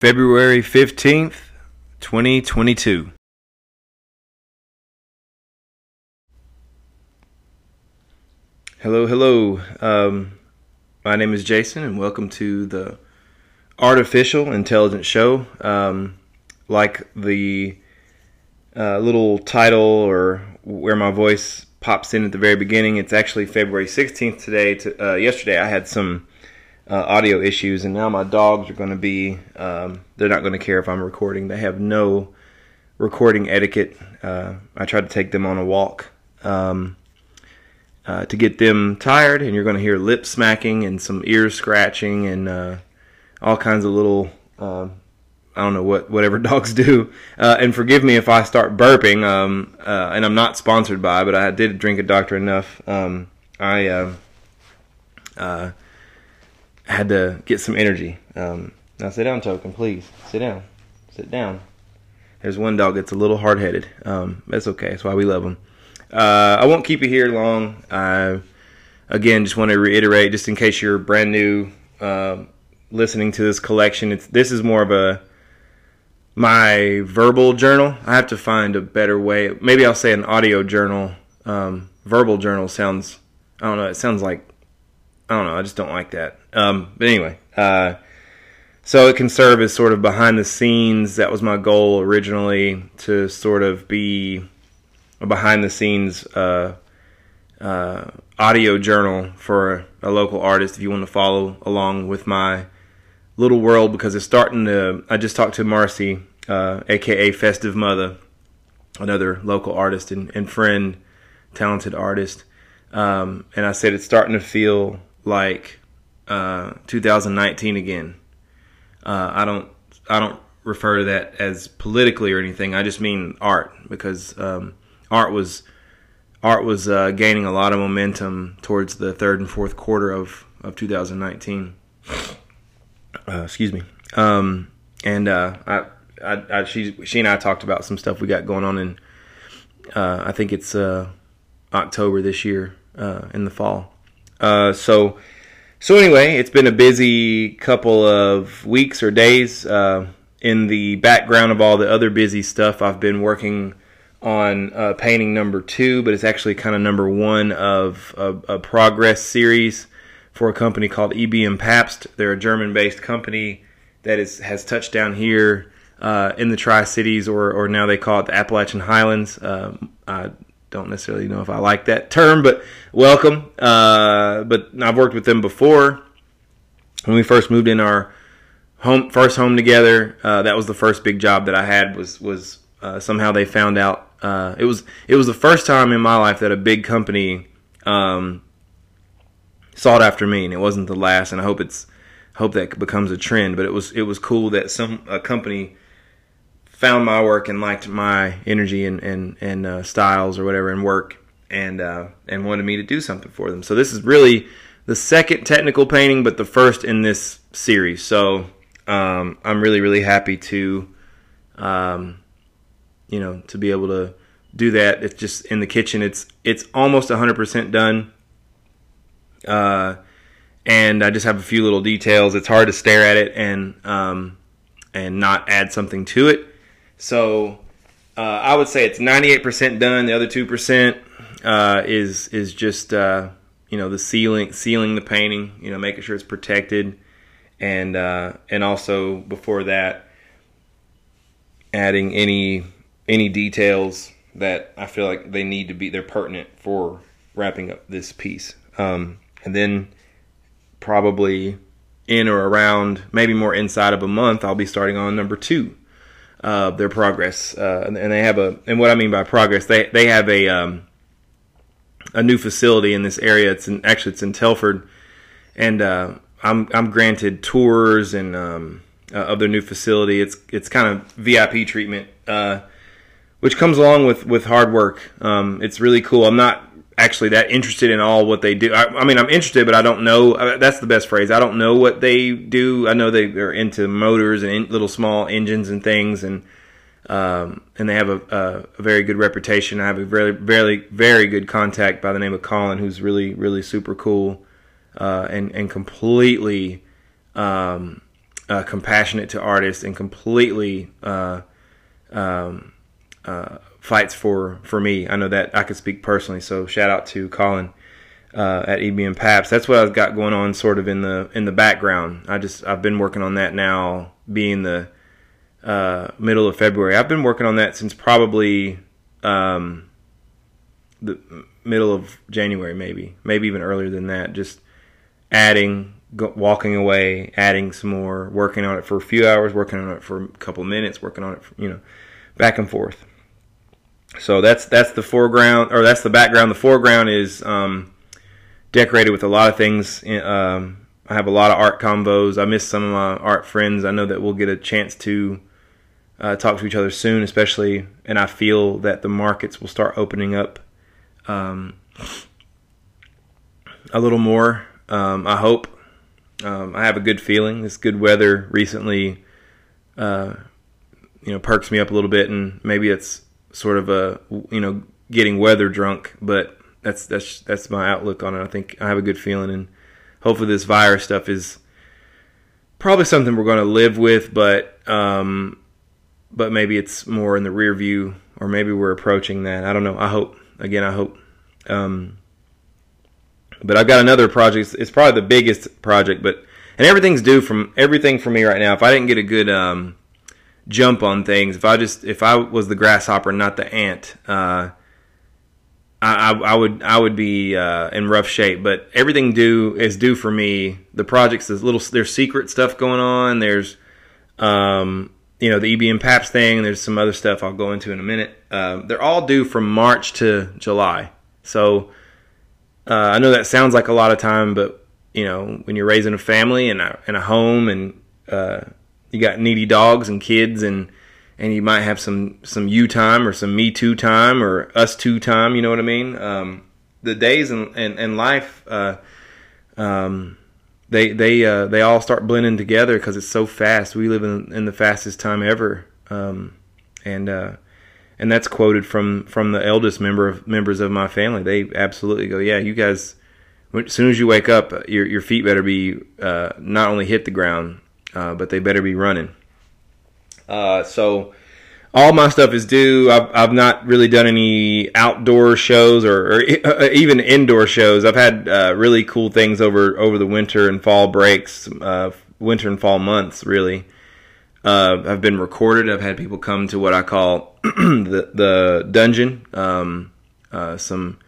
February 15th, 2022. Hello, hello. Um, my name is Jason, and welcome to the Artificial Intelligence Show. Um, like the uh, little title or where my voice pops in at the very beginning, it's actually February 16th today. To, uh, yesterday, I had some uh, audio issues, and now my dogs are going to be, um, they're not going to care if I'm recording. They have no recording etiquette. Uh, I tried to take them on a walk um, uh, to get them tired, and you're going to hear lip smacking and some ear scratching and uh, all kinds of little. Uh, I don't know what whatever dogs do, uh, and forgive me if I start burping. Um, and I'm not sponsored by, but I did drink a Doctor Enuf. Um, I had to get some energy. Um, now sit down, Token, please. Sit down. Sit down. There's one dog that's a little hard headed. Um, that's okay. That's why we love them. Uh, I won't keep you here long. I, again, just want to reiterate, just in case you're brand new uh, listening to this collection, it's this is more of a my verbal journal. I have to find a better way. Maybe I'll say an audio journal. Um, verbal journal sounds. I don't know. It sounds like I don't know. I just don't like that. Um, but anyway, uh, so it can serve as sort of behind the scenes. That was my goal originally to sort of be a behind the scenes uh, uh, audio journal for a local artist. If you want to follow along with my little world, because it's starting to. I just talked to Marcy, aka uh, Festive Mother, another local artist and, and friend, talented artist. Um, and I said it's starting to feel like uh, 2019 again. Uh, I don't I don't refer to that as politically or anything. I just mean art because um, art was art was uh, gaining a lot of momentum towards the third and fourth quarter of of 2019. Uh, excuse me. Um, and uh, I, I, I, she she and I talked about some stuff we got going on in uh, I think it's October this year in the fall. Uh, so, so anyway, it's been a busy couple of weeks or days. Uh, in the background of all the other busy stuff, I've been working on uh, painting number two, but it's actually kind of number one of a, a, progress series for a company called EBM Papst. They're a German-based company that is has touched down here uh, in the Tri Cities, or or now they call it the Appalachian Highlands. Um, don't necessarily know if I like that term, but welcome. Uh, but I've worked with them before. When we first moved in our home, first home together, uh, that was the first big job that I had. Was was uh, somehow they found out. Uh, it was it was the first time in my life that a big company um, sought after me, and it wasn't the last. And I hope it's hope that becomes a trend. But it was it was cool that some a company found my work and liked my energy and and and uh, styles or whatever and work and uh, and wanted me to do something for them. So this is really the second technical painting, but the first in this series. So um, I'm really really happy to um, you know to be able to do that. It's just in the kitchen. It's it's almost 100% done. Uh, and I just have a few little details. It's hard to stare at it and um, and not add something to it. So uh, I would say it's 98% done. The other two percent uh, is is just uh, you know the sealing sealing the painting. You know, making sure it's protected, and uh, and also before that, adding any any details that I feel like they need to be they're pertinent for wrapping up this piece. Um, and then probably in or around maybe more inside of a month, I'll be starting on number two uh, their progress, uh, and, and, they have a. And what I mean by progress, they they have a um, a new facility in this area. It's in, actually it's in Telford, and uh, I'm I'm granted tours and um, uh, of their new facility. It's it's kind of VIP treatment, uh, which comes along with with hard work. Um, it's really cool. I'm not actually that interested in all what they do. I, I, mean, I'm interested, but I don't know. Uh, that's the best phrase. I don't know what they do. I know they, they're into motors and in, little small engines and things, and um, and they have a, a, a, very good reputation. I have a very, very, very good contact by the name of Colin, who's really, really super cool uh, and and completely um, uh, compassionate to artists and completely. Uh, um, uh, fights for for me. I know that I could speak personally. So shout out to Colin uh, at EBM Papst. That's what I've got going on, sort of in the in the background. I just I've been working on that now, being the uh, middle of February. I've been working on that since probably um, the middle of January, maybe maybe even earlier than that. Just adding. Go, walking away, adding some more, working on it for a few hours, working on it for a couple minutes, working on it, for, you know, back and forth. So that's that's the foreground, or that's the background. The foreground is um, decorated with a lot of things. Um, I have a lot of art combos. I miss some of my art friends. I know that we'll get a chance to uh, talk to each other soon, especially, and I feel that the markets will start opening up um, a little more. Um, I hope. Um, I have a good feeling. This good weather recently, uh, you know, perks me up a little bit, and maybe it's sort of a you know getting weather drunk, but that's that's that's my outlook on it. I think I have a good feeling, and hopefully this virus stuff is probably something we're going to live with, but um, but maybe it's more in the rear view, or maybe we're approaching that. I don't know. I hope again. I hope. Um, but I've got another project. It's probably the biggest project, but and everything's due from everything for me right now. If I didn't get a good um, jump on things. If I just if I was the grasshopper, not the ant, uh, I, I, would I would be uh, in rough shape. But everything due is due for me. The projects is little there's secret stuff going on. There's um, you know the EBM Papst thing. There's some other stuff I'll go into in a minute. Uh, they're all due from March to July. So uh, I know that sounds like a lot of time, but you know when you're raising a family and a, and a home and uh, you got needy dogs and kids and and you might have some some you time or some me too time or us too time. You know what I mean? Um, the days and and, and life, uh, um, they they uh, they all start blending together because it's so fast. We live in in the fastest time ever, um, and uh, and that's quoted from from the eldest member of members of my family. They absolutely go, yeah, you guys. As soon as you wake up, your your feet better be uh, not only hit the ground, uh, but they better be running. Uh, so all my stuff is due. I've, I've not really done any outdoor shows or, or uh, even indoor shows. I've had uh, really cool things over over the winter and fall breaks, uh, winter and fall months. Really, uh, I've been recorded. I've had people come to what I call the the dungeon. Um, some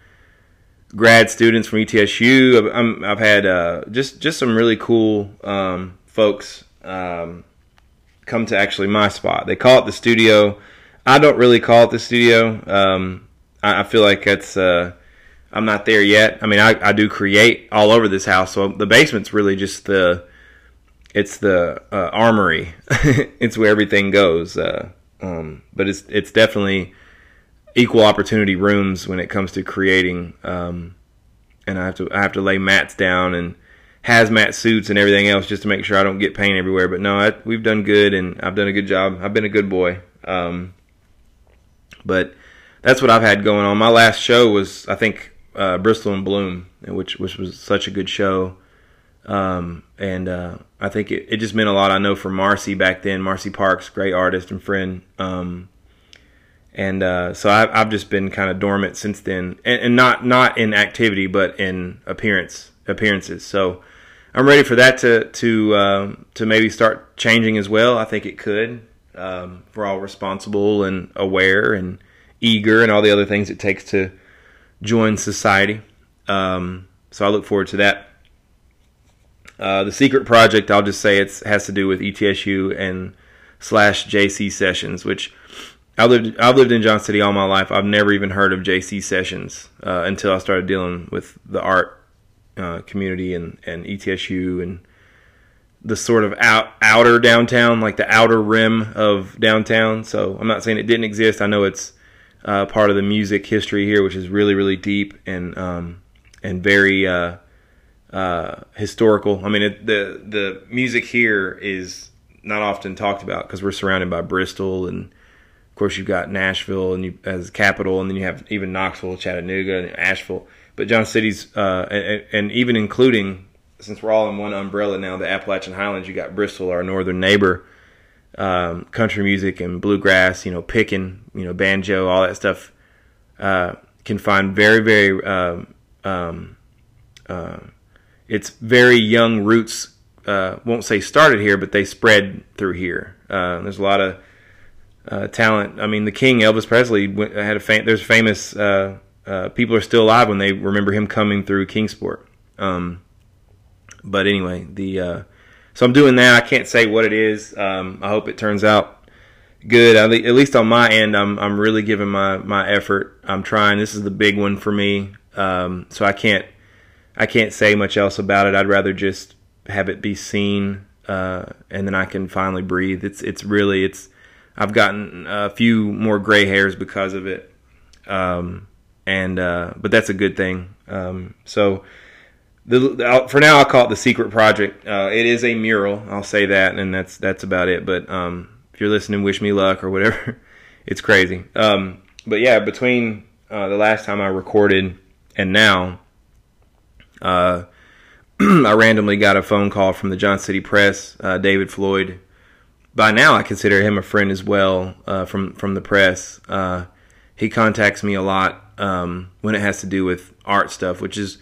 grad students from ETSU. I've, I've had just just some really cool um, folks um, come to actually my spot. They call it the studio. I don't really call it the studio. Um, I, I, feel like it's uh, I'm not there yet. I mean, I, I do create all over this house, so the basement's really just the it's the uh, armory. it's where everything goes. Uh, um, but it's it's definitely equal opportunity rooms when it comes to creating. Um, and I have to I have to lay mats down and hazmat suits and everything else just to make sure I don't get paint everywhere. But no, I, we've done good, and I've done a good job. I've been a good boy. Um, but that's what I've had going on. My last show was, I think, uh, Bristol and Bloom, which which was such a good show. Um, and uh, I think it, it just meant a lot. I know for Marcy back then, Marcy Parks, great artist and friend. Um, and uh, so I've, I've just been kind of dormant since then, and, and, not not in activity, but in appearance appearances. So I'm ready for that to to um, to maybe start changing as well. I think it could. Um, we're all responsible and aware and eager and all the other things it takes to join society. Um, so I look forward to that. Uh, the secret project, I'll just say it has to do with ETSU and slash JC sessions, which I lived I've lived in Johnson City all my life. I've never even heard of JC sessions uh, until I started dealing with the art uh, community and, and ETSU and the sort of out, outer downtown, like the outer rim of downtown. So I'm not saying it didn't exist. I know it's uh, part of the music history here, which is really really deep and um, and very uh, uh, historical. I mean, it, the the music here is not often talked about because we're surrounded by Bristol and course you've got Nashville and you as capital, and then you have even Knoxville, Chattanooga, and Asheville. But Johnson City's uh, and, and even including since we're all in one umbrella now, the Appalachian Highlands, you got Bristol, our northern neighbor, um, country music and bluegrass, you know, picking, you know, banjo, all that stuff, uh, can find very, very, um, um, uh, it's very young roots. Uh, won't say started here, but they spread through here. Uh, there's a lot of uh, talent. I mean, the King Elvis Presley had a fam- there's famous uh, people are still alive when they remember him coming through Kingsport. Um, but anyway, the uh, so I'm doing that. I can't say what it is. Um, I hope it turns out good. At least on my end, I'm I'm really giving my my effort. I'm trying. This is the big one for me. Um, so I can't I can't say much else about it. I'd rather just have it be seen, uh, and then I can finally breathe. It's it's really it's. I've gotten a few more gray hairs because of it, um, and uh, but that's a good thing. Um, so the, for now, I'll call it the secret project. Uh, it is a mural. I'll say that, and that's that's about it. But um, if you're listening, wish me luck or whatever. it's crazy. Um, but yeah, between uh, the last time I recorded and now, uh, I randomly got a phone call from the Johnson City Press, uh, David Floyd. By now, I consider him a friend as well uh, from from the press. Uh, he contacts me a lot um, when it has to do with art stuff, which is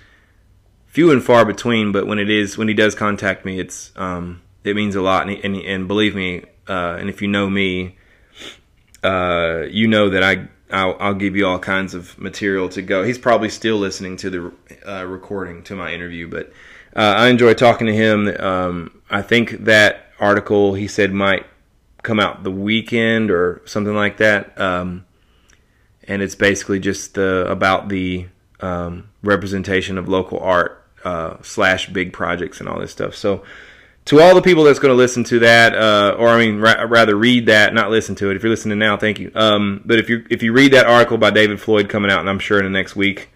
few and far between. But when it is, when he does contact me, it's um, it means a lot. And and, and believe me, uh, and if you know me, uh, you know that I I'll, I'll, give you all kinds of material to go. He's probably still listening to the uh, recording to my interview, but uh, I enjoy talking to him. Um, I think that article he said might come out the weekend or something like that. Um, and it's basically just about the um, representation of local art uh, slash big projects and all this stuff. So to all the people that's going to listen to that, uh, or I mean, ra- rather read that, not listen to it. If you're listening now, thank you. Um, but if you if you read that article by David Floyd coming out, and I'm sure in the next week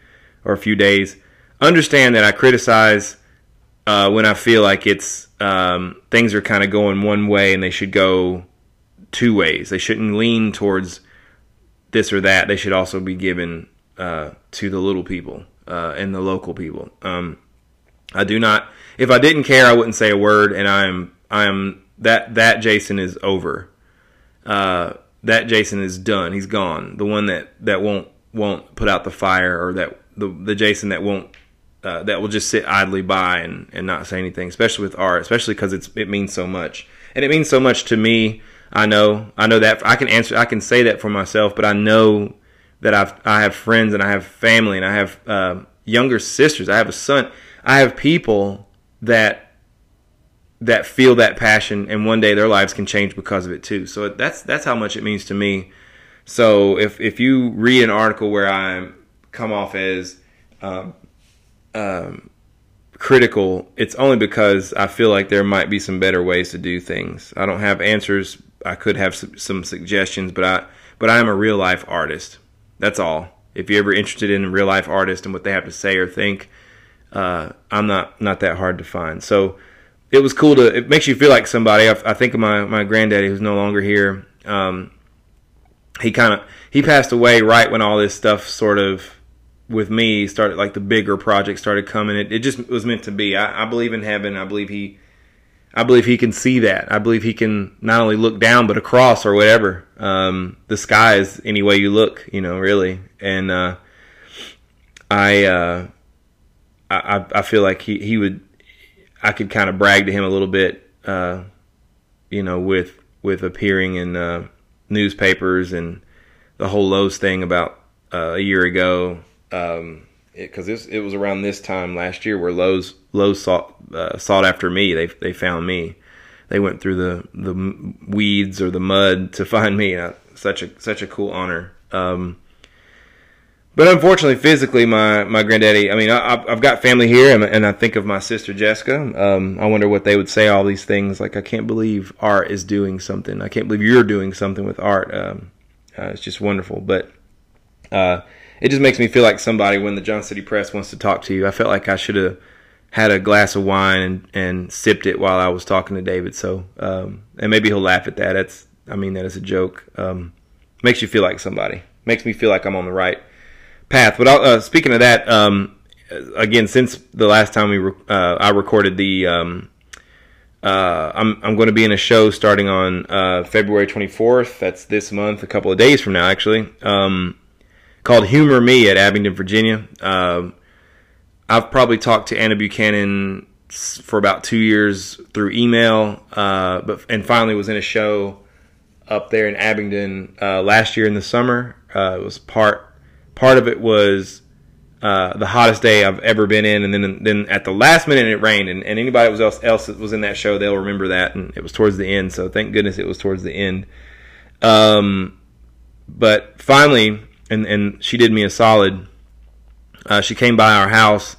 or a few days, understand that I criticize uh, when I feel like it's um, things are kind of going one way and they should go two ways. They shouldn't lean towards this or that. They should also be given uh, to the little people uh, and the local people. Um, I do not. If I didn't care, I wouldn't say a word. And I am. I am that that Jason is over. Uh, that Jason is done. He's gone. The one that that won't won't put out the fire, or that the the Jason that won't uh, that will just sit idly by and, and not say anything, especially with art, especially because it's it means so much, and it means so much to me. I know, I know that I can answer, I can say that for myself, but I know that I've I have friends and I have family and I have uh, younger sisters. I have a son. I have people that that feel that passion, and one day their lives can change because of it too. So that's that's how much it means to me. So if if you read an article where I come off as um, um, critical, it's only because I feel like there might be some better ways to do things. I don't have answers. I could have some, suggestions, but I but I am a real life artist. That's all. If you're ever interested in real life artists and what they have to say or think, uh, I'm not not that hard to find. So it was cool to. It makes you feel like somebody. I, I think of my my granddaddy who's no longer here. Um, he kind of he passed away right when all this stuff sort of with me started like the bigger project started coming. It, it just was meant to be. I, I believe in heaven. I believe he. I believe he can see that. I believe he can not only look down but across or whatever. Um, the sky is any way you look, you know, really. And uh, I uh, I, I feel like he, he would I could kind of brag to him a little bit, uh, you know, with with appearing in uh, newspapers and the whole Lowe's thing about uh, a year ago, because um, it, it was around this time last year where Lowe's Lowe's sought uh, sought after me. They they found me. They went through the the weeds or the mud to find me. Uh, such a such a cool honor. Um, but unfortunately, physically, my, my granddaddy, I mean, I, have got family here, and, and, I think of my sister Jessica. Um, I wonder what they would say, all these things. Like, I can't believe art is doing something. I can't believe you're doing something with art. Um, uh, it's just wonderful. But uh, it just makes me feel like somebody when the Johnson City Press wants to talk to you. I felt like I should have had a glass of wine and, and sipped it while I was talking to David. So, um, and maybe he'll laugh at that. That's, I mean, that is a joke. Um, makes you feel like somebody. Makes me feel like I'm on the right path. But uh, speaking of that, um, again, since the last time we re- uh, I recorded the, um, uh, I'm I'm going to be in a show starting on uh, February 24th. That's this month, a couple of days from now, actually. Um, called Humor Me at Abingdon, Virginia. Um, I've probably talked to Anna Buchanan for about two years through email, uh, but and finally was in a show up there in Abingdon uh, last year in the summer. Uh, it was part part of it was uh, the hottest day I've ever been in, and then then at the last minute it rained, and, and anybody was else else that was in that show they'll remember that, and it was towards the end. So thank goodness it was towards the end. Um, but finally, and and she did me a solid. Uh, she came by our house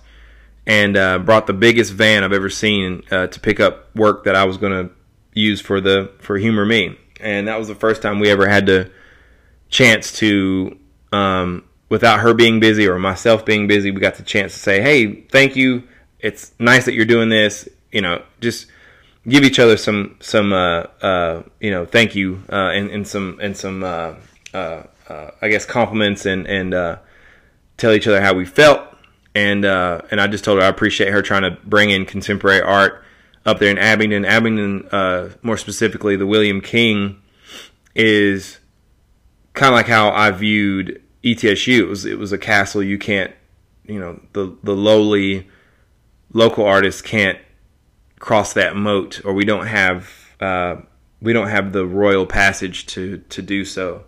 and uh, brought the biggest van I've ever seen uh, to pick up work that I was going to use for the for Humor Me, and that was the first time we ever had the chance to, um, without her being busy or myself being busy, we got the chance to say, "Hey, thank you. It's nice that you're doing this." You know, just give each other some some uh, uh, you know thank you uh, and, and some and some uh, I guess compliments and and uh, tell each other how we felt. And uh, and I just told her I appreciate her trying to bring in contemporary art up there in Abingdon. Abingdon, uh, more specifically, the William King is kind of like how I viewed ETSU. It was it was a castle you can't, you know, the the lowly local artists can't cross that moat, or we don't have uh, we don't have the royal passage to to do so.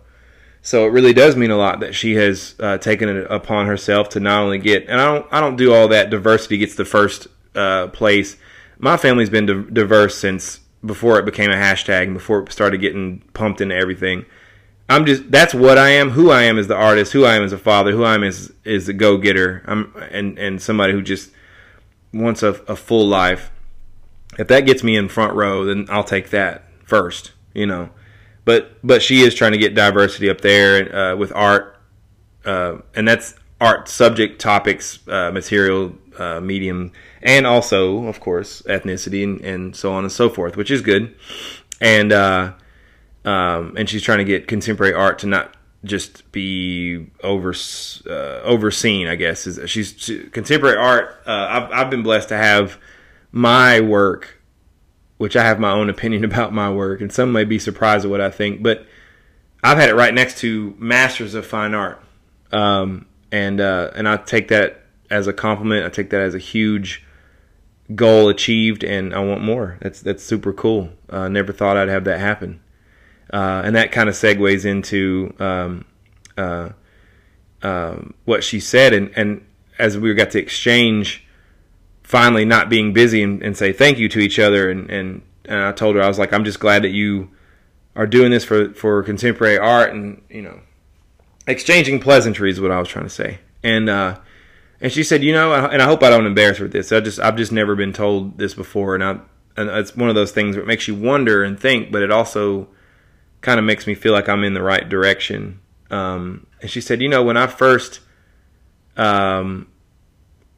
So it really does mean a lot that she has uh, taken it upon herself to not only get, and I don't, I don't do all that. Diversity gets the first uh, place. My family's been di- diverse since before it became a hashtag and before it started getting pumped into everything. I'm just that's what I am. Who I am as the artist. Who I am as a father. Who I am as is the go getter. I'm and and somebody who just wants a, a full life. If that gets me in front row, then I'll take that first. You know but but she is trying to get diversity up there uh, with art, uh, and that's art subject topics, uh, material, uh, medium, and also of course ethnicity and, and, so on and so forth, which is good. And uh, um, and she's trying to get contemporary art to not just be over uh, overseen. I guess is she's she, contemporary art. I've I've been blessed to have my work which I have my own opinion about my work, and some may be surprised at what I think, but I've had it right next to Masters of Fine Art, um, and uh, and I take that as a compliment. I take that as a huge goal achieved, and I want more. That's that's super cool. Uh, never thought I'd have that happen, uh, and that kind of segues into um, uh, um, what she said, and and as we got to exchange finally not being busy and, and say thank you to each other. And, and, and I told her, I was like, I'm just glad that you are doing this for, for contemporary art and, you know, exchanging pleasantries what I was trying to say. And, uh, and she said, you know, and I hope I don't embarrass her with this. I just, I've just never been told this before. And I, and it's one of those things that makes you wonder and think, but it also kind of makes me feel like I'm in the right direction. Um, and she said, you know, when I first, um,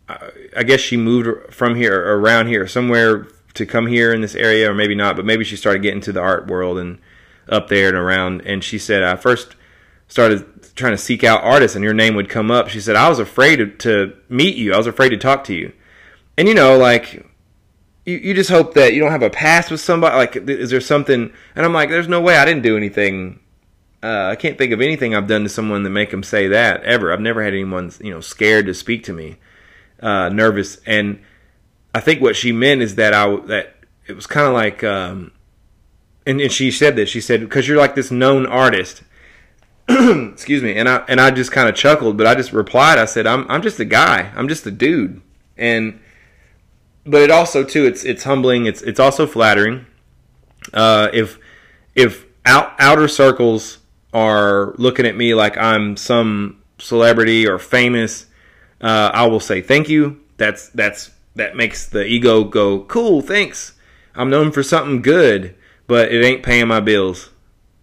I guess she moved from here around here somewhere to come here in this area, or maybe not, but maybe she started getting to the art world and up there and around. And she said, I first started trying to seek out artists, and your name would come up. She said, I was afraid to, to meet you. I was afraid to talk to you. And you know, like you, you just hope that you don't have a past with somebody. Like, is there something? And I'm like, there's no way I didn't do anything. Uh, I can't think of anything I've done to someone that make them say that ever. I've never had anyone, you know, scared to speak to me uh, nervous, and I think what she meant is that I that it was kind of like, um, and, and she said this. She said because you're like this known artist. excuse me, and I and I just kind of chuckled, but I just replied. I said, "I'm I'm just a guy. I'm just a dude," and but it also too it's it's humbling. It's it's also flattering. Uh, if if out, outer circles are looking at me like I'm some celebrity or famous, uh, I will say thank you. That's that's that makes the ego go cool. Thanks. I'm known for something good, but it ain't paying my bills.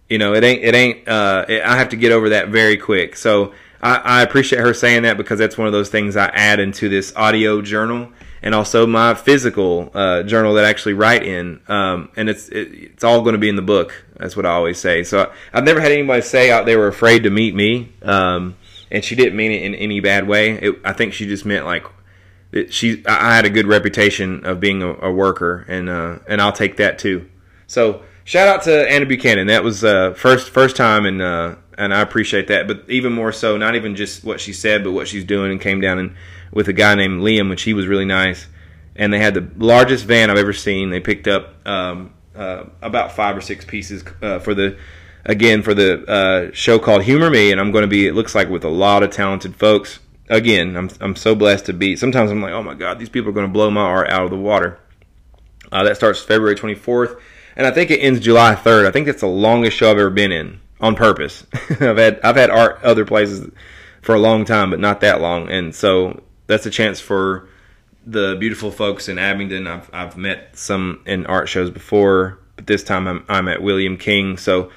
You know, it ain't it ain't. Uh, it, I have to get over that very quick. So I I, appreciate her saying that because that's one of those things I add into this audio journal and also my physical uh, journal that I actually write in. Um, and it's it, it's all going to be in the book. That's what I always say. So I, have never had anybody say out they were afraid to meet me, um, and she didn't mean it in any bad way. It, I think she just meant like she. I had a good reputation of being a, a worker, and uh, and I'll take that too. So shout out to Anna Buchanan. That was uh, first first time, and uh, and I appreciate that. But even more so, not even just what she said, but what she's doing, and came down and with a guy named Liam, which he was really nice. And they had the largest van I've ever seen. They picked up um, uh, about five or six pieces uh, for the again for the uh, show called Humor Me, and I'm going to be. It looks like with a lot of talented folks. Again, I'm I'm so blessed to be. Sometimes I'm like, oh my god, these people are going to blow my art out of the water. Uh, that starts February 24th, and I think it ends July 3rd. I think that's the longest show I've ever been in on purpose. I've had I've had art other places for a long time, but not that long, and so that's a chance for the beautiful folks in Abingdon. I've I've met some in art shows before, but this time I'm I'm at William King, so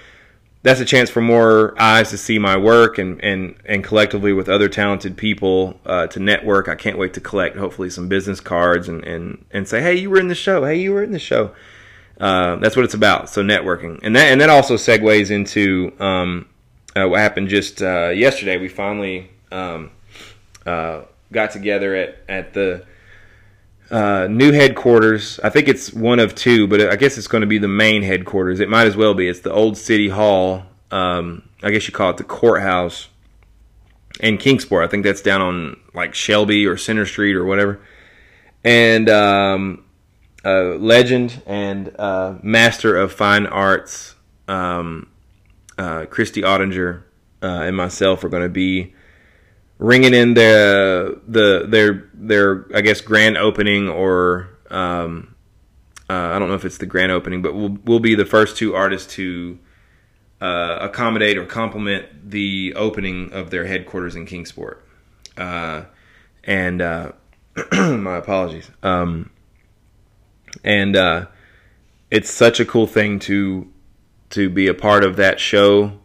that's a chance for more eyes to see my work and and and collectively with other talented people uh, to network. I can't wait to collect hopefully some business cards and and and say, hey, you were in the show. Hey, you were in the show. Uh, that's what it's about. So networking, and that and that also segues into um, uh, what happened just uh, yesterday. We finally um, uh, got together at at the uh, new headquarters. I think it's one of two, but I guess it's going to be the main headquarters. It might as well be. It's the old city hall. Um, I guess you call it the courthouse in Kingsport. I think that's down on like Shelby or Center Street or whatever. And um, legend and uh, master of fine arts, um, uh, Christy Ottinger, uh, and myself are going to be ringing in the the their their I guess grand opening or um, uh, I don't know if it's the grand opening, but we'll we'll be the first two artists to uh, accommodate or complement the opening of their headquarters in Kingsport. Uh, and uh, my apologies. Um, and uh, it's such a cool thing to to be a part of that show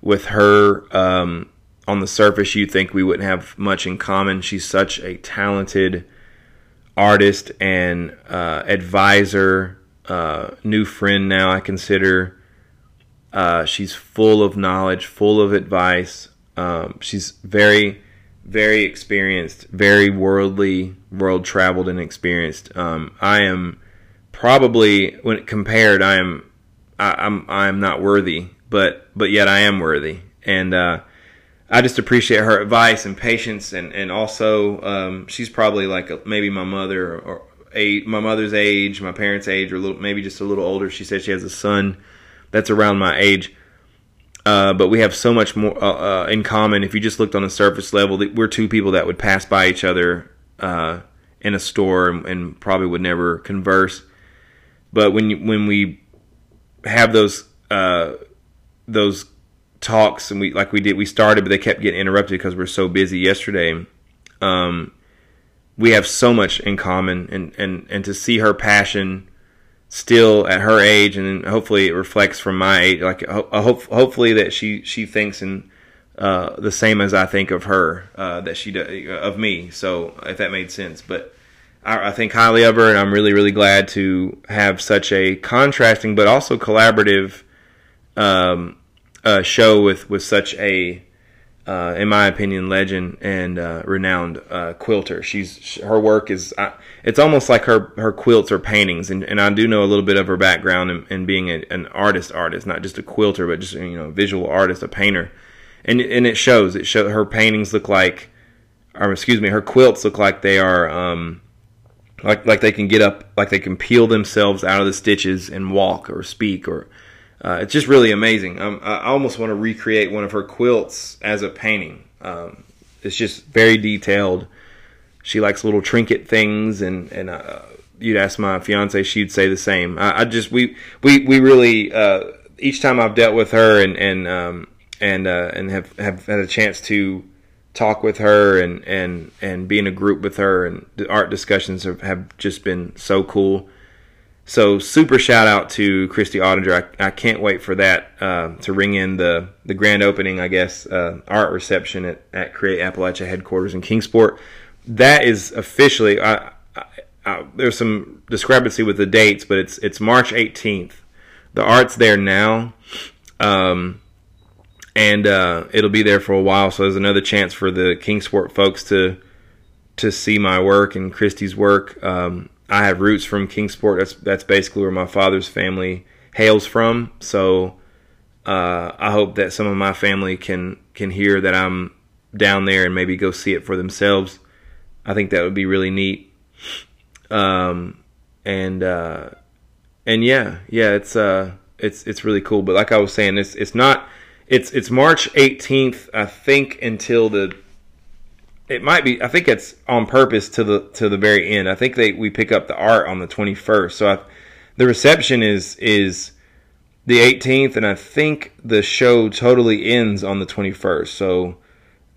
with her. Um, on the surface you think we wouldn't have much in common. She's such a talented artist and uh, advisor, uh, new friend now, I consider. Uh, she's full of knowledge, full of advice. Um, she's very, very experienced, very worldly, world traveled and experienced. Um, I am probably, when compared, I am, I, I'm, I'm not worthy, but, but yet I am worthy. And, uh, I just appreciate her advice and patience, and and also um, she's probably like a, maybe my mother or, my mother's age, my parents' age, or little, maybe just a little older. She said she has a son that's around my age, uh, but we have so much more uh, uh, in common. If you just looked on a surface level, we're two people that would pass by each other uh, in a store and, and, probably would never converse. But when when we have those uh, those talks and we like we did we started but they kept getting interrupted because we're so busy yesterday. Um, we have so much in common and and and to see her passion still at her age and hopefully it reflects from my age like a hope, hopefully that she she thinks and uh, the same as I think of her uh, that she does, of me. So if that made sense. But I, I think highly of her and I'm really really glad to have such a contrasting but also collaborative um, uh, show with with such a uh, in my opinion, legend and uh, renowned uh, quilter. She's her work is it's almost like her her quilts are paintings, and, and I do know a little bit of her background and, in being a, an artist, artist, not just a quilter, but just you know, visual artist, a painter, and and it shows. It show her paintings look like, or excuse me, her quilts look like they are. Um, like, like they can get up, like they can peel themselves out of the stitches and walk or speak or uh, it's just really amazing. Um, I almost want to recreate one of her quilts as a painting. Um, it's just very detailed. She likes little trinket things, and and uh, you'd ask my fiance, she'd say the same. I, I just we we we really uh, each time I've dealt with her and and um, and uh, and have have had a chance to talk with her and and and be in a group with her and the art discussions have, have just been so cool so super shout out to Christy Audinger. I, I can't wait for that uh, to ring in the the grand opening, I guess, uh, art reception at, at Create Appalachia headquarters in Kingsport. That is officially. I, I, there's some discrepancy with the dates, but it's it's March 18th. The art's there now, um, and uh, it'll be there for a while. So there's another chance for the Kingsport folks to to see my work and Christy's work. Um, I have roots from Kingsport. That's that's basically where my father's family hails from. So uh, I hope that some of my family can can hear that I'm down there and maybe go see it for themselves. I think that would be really neat. Um, and uh, and yeah, yeah, it's uh, it's it's really cool. But like I was saying, it's it's not. It's it's March 18th, I think, until the it might be. I think it's on purpose to the to the very end. I think they we pick up the art on the twenty first. So I, the reception is is the eighteenth, and I think the show totally ends on the twenty first. So,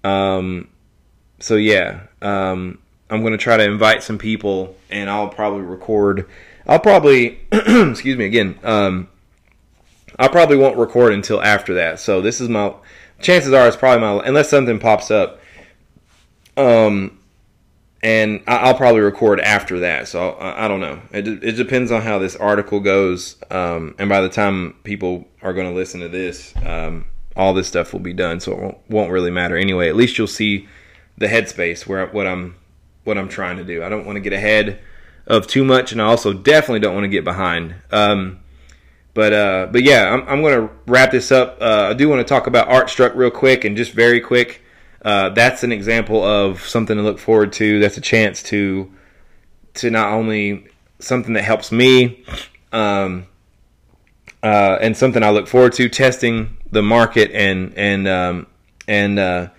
um, so yeah, um, I'm gonna try to invite some people, and I'll probably record. I'll probably excuse me again. Um, I probably won't record until after that. So this is my chances are it's probably my unless something pops up um, and I'll probably record after that. So I, don't know. It, it depends on how this article goes. Um, and by the time people are going to listen to this, um, all this stuff will be done. So it won't, won't, really matter anyway. At least you'll see the headspace where what I'm what I'm trying to do. I don't want to get ahead of too much, and I also definitely don't want to get behind. Um, but uh, but yeah, I'm, I'm going to wrap this up. Uh, I do want to talk about Art Struck real quick and just very quick uh, that's an example of something to look forward to. That's a chance to to not only something that helps me, um, uh, and something I look forward to testing the market and and um, and uh,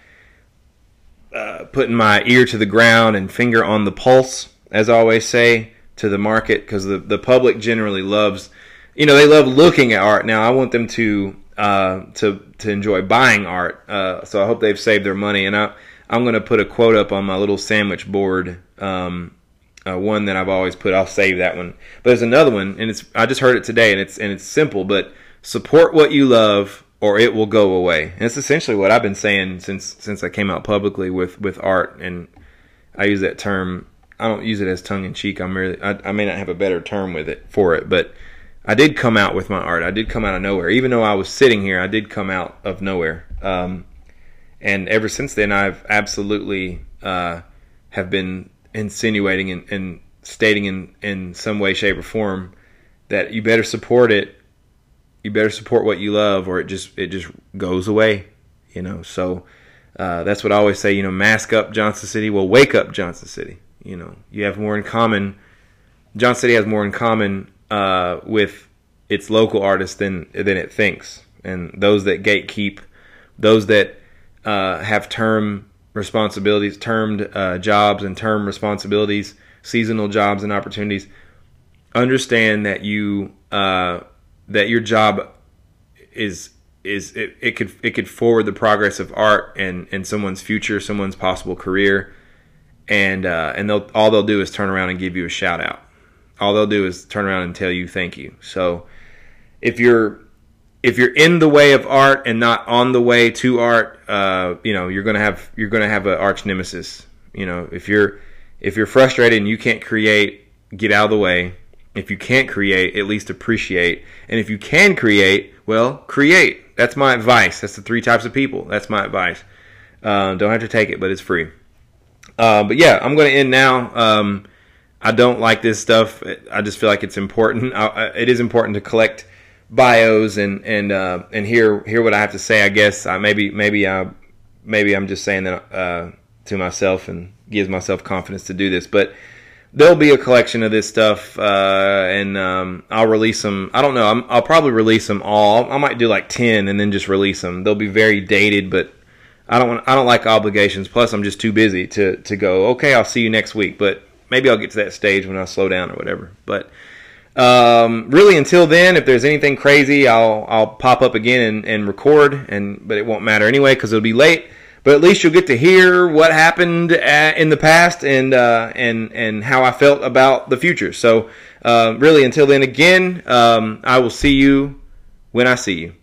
uh putting my ear to the ground and finger on the pulse, as I always say, to the market because the the public generally loves, you know, they love looking at art. Now I want them to uh, to to enjoy buying art. Uh, so I hope they've saved their money. And I, I'm going to put a quote up on my little sandwich board. Um, uh, one that I've always put. I'll save that one. But there's another one, and it's I just heard it today, and it's and it's simple. But support what you love, or it will go away. And it's essentially what I've been saying since since I came out publicly with with art. And I use that term. I don't use it as tongue in cheek. I'm really I, I may not have a better term with it for it, but I did come out with my art. I did come out of nowhere. Even though I was sitting here, I did come out of nowhere. Um, and ever since then, I've absolutely uh, have been insinuating and, and stating in, in some way, shape, or form that you better support it. You better support what you love, or it just it just goes away. You know. So uh, that's what I always say. You know, mask up Johnson City. Well, wake up Johnson City. You know, you have more in common. Johnson City has more in common uh, with its local artists than than it thinks, and those that gatekeep, those that uh, have term responsibilities, termed uh, jobs and term responsibilities, seasonal jobs and opportunities, understand that you uh, that your job is is it, it could it could forward the progress of art and and someone's future, someone's possible career, and uh, and they'll all they'll do is turn around and give you a shout out all they'll do is turn around and tell you thank you. So if you're if you're in the way of art and not on the way to art, uh, you know you're gonna have you're gonna have an arch nemesis. You know if you're if you're frustrated and you can't create, get out of the way. If you can't create, at least appreciate. And if you can create, well, create. That's my advice. That's the three types of people. That's my advice. Uh, don't have to take it, but it's free. Uh, but yeah, I'm going to end now. Um, I don't like this stuff. I just feel like it's important. I, it is important to collect bios and and uh, and hear hear what I have to say. I guess I maybe maybe I maybe I'm just saying that uh, to myself and gives myself confidence to do this. But there'll be a collection of this stuff, uh, and um, I'll release them. I don't know. i will probably release them all. I might do like ten and then just release them. They'll be very dated, but I don't want. I don't like obligations. Plus, I'm just too busy to to go. Okay, I'll see you next week. But maybe I'll get to that stage when I slow down or whatever. But um, really, until then, if there's anything crazy, I'll I'll pop up again and, and record, and but it won't matter anyway because it'll be late. but at least you'll get to hear what happened at, in the past and uh, and and how I felt about the future. So uh, really, until then, again, um, I will see you when I see you.